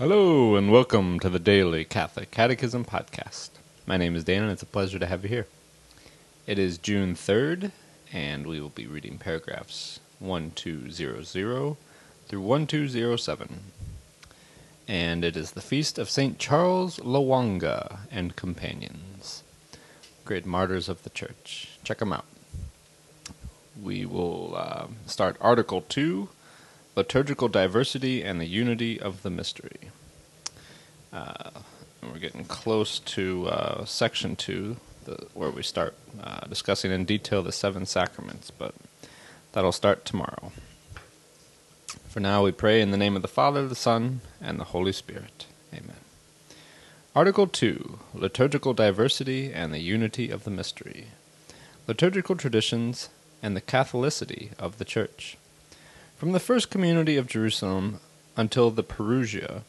Hello, and welcome to the Daily Catholic Catechism Podcast. My name is Dan, and it's a pleasure to have you here. It is June 3rd, and we will be reading paragraphs 1200 through 1207. And it is the feast of St. Charles Lwanga and companions, great martyrs of the Church. Check them out. We will uh, start Article 2 liturgical diversity and the unity of the mystery. Uh, we're getting close to uh, section two, the, where we start uh, discussing in detail the seven sacraments, but that'll start tomorrow. For now, we pray in the name of the Father, the Son, and the Holy Spirit. Amen. Article 2 Liturgical Diversity and the Unity of the Mystery. Liturgical Traditions and the Catholicity of the Church. From the first community of Jerusalem until the Parousia,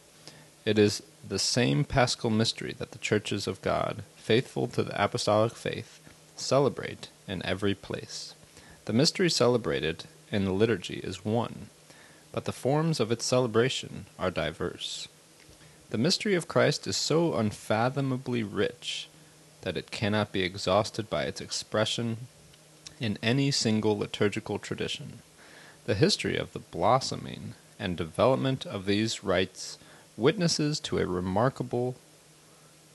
it is the same paschal mystery that the churches of God, faithful to the apostolic faith, celebrate in every place. The mystery celebrated in the liturgy is one, but the forms of its celebration are diverse. The mystery of Christ is so unfathomably rich that it cannot be exhausted by its expression in any single liturgical tradition. The history of the blossoming and development of these rites witnesses to a remarkable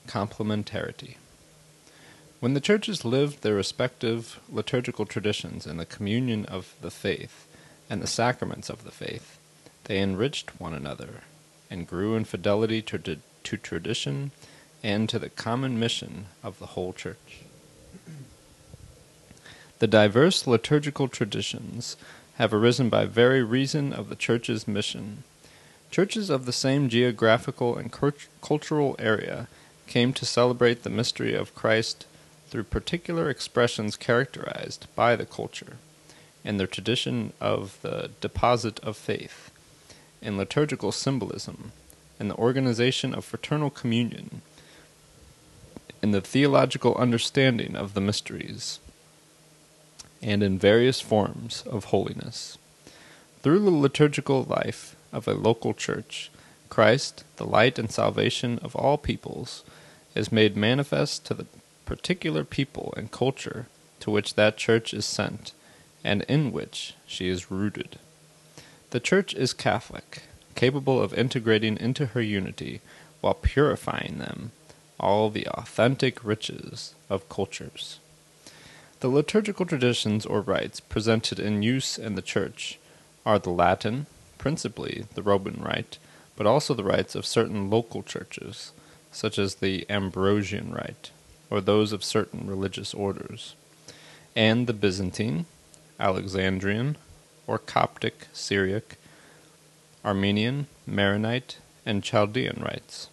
complementarity. When the churches lived their respective liturgical traditions in the communion of the faith and the sacraments of the faith, they enriched one another and grew in fidelity to, to tradition and to the common mission of the whole church. The diverse liturgical traditions have arisen by very reason of the Church's mission. Churches of the same geographical and cultural area came to celebrate the mystery of Christ through particular expressions characterized by the culture, in their tradition of the deposit of faith, in liturgical symbolism, in the organization of fraternal communion, in the theological understanding of the mysteries and in various forms of holiness. Through the liturgical life of a local church, Christ, the light and salvation of all peoples, is made manifest to the particular people and culture to which that church is sent, and in which she is rooted. The church is Catholic, capable of integrating into her unity, while purifying them, all the authentic riches of cultures. The liturgical traditions or rites presented in use in the Church are the Latin, principally the Roman Rite, but also the rites of certain local churches, such as the Ambrosian Rite, or those of certain religious orders, and the Byzantine, Alexandrian, or Coptic, Syriac, Armenian, Maronite, and Chaldean rites.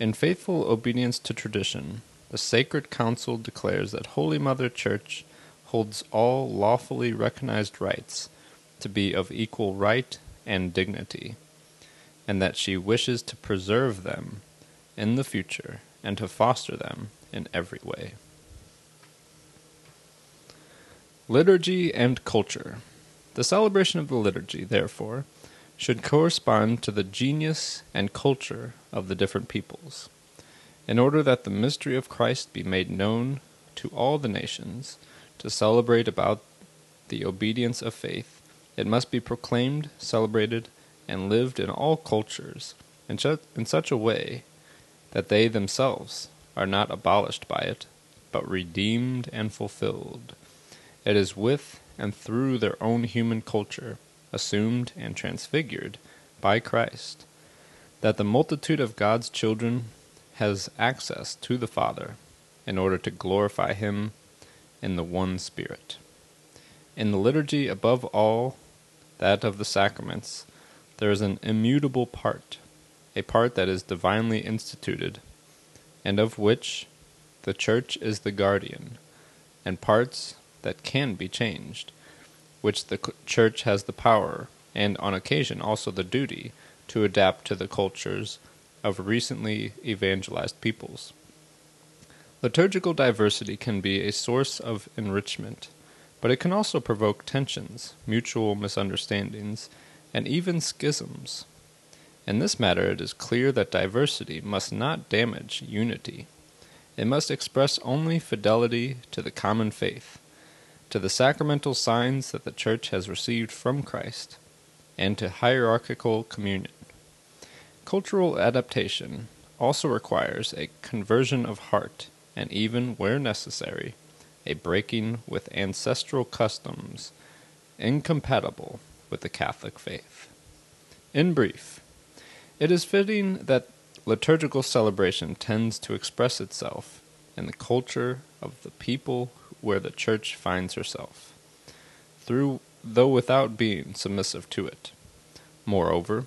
In faithful obedience to tradition, the Sacred Council declares that Holy Mother Church holds all lawfully recognized rites to be of equal right and dignity, and that she wishes to preserve them in the future and to foster them in every way. Liturgy and Culture The celebration of the liturgy, therefore, should correspond to the genius and culture of the different peoples in order that the mystery of Christ be made known to all the nations, to celebrate about the obedience of faith, it must be proclaimed, celebrated, and lived in all cultures in, in such a way that they themselves are not abolished by it, but redeemed and fulfilled. It is with and through their own human culture, assumed and transfigured by Christ, that the multitude of God's children has access to the Father in order to glorify Him in the one Spirit. In the liturgy, above all that of the sacraments, there is an immutable part, a part that is divinely instituted, and of which the Church is the guardian, and parts that can be changed, which the Church has the power, and on occasion also the duty, to adapt to the cultures of recently evangelized peoples. Liturgical diversity can be a source of enrichment, but it can also provoke tensions, mutual misunderstandings, and even schisms. In this matter, it is clear that diversity must not damage unity. It must express only fidelity to the common faith, to the sacramental signs that the Church has received from Christ, and to hierarchical communion. Cultural adaptation also requires a conversion of heart, and even, where necessary, a breaking with ancestral customs incompatible with the Catholic faith. In brief, it is fitting that liturgical celebration tends to express itself in the culture of the people where the Church finds herself, through though without being submissive to it. Moreover,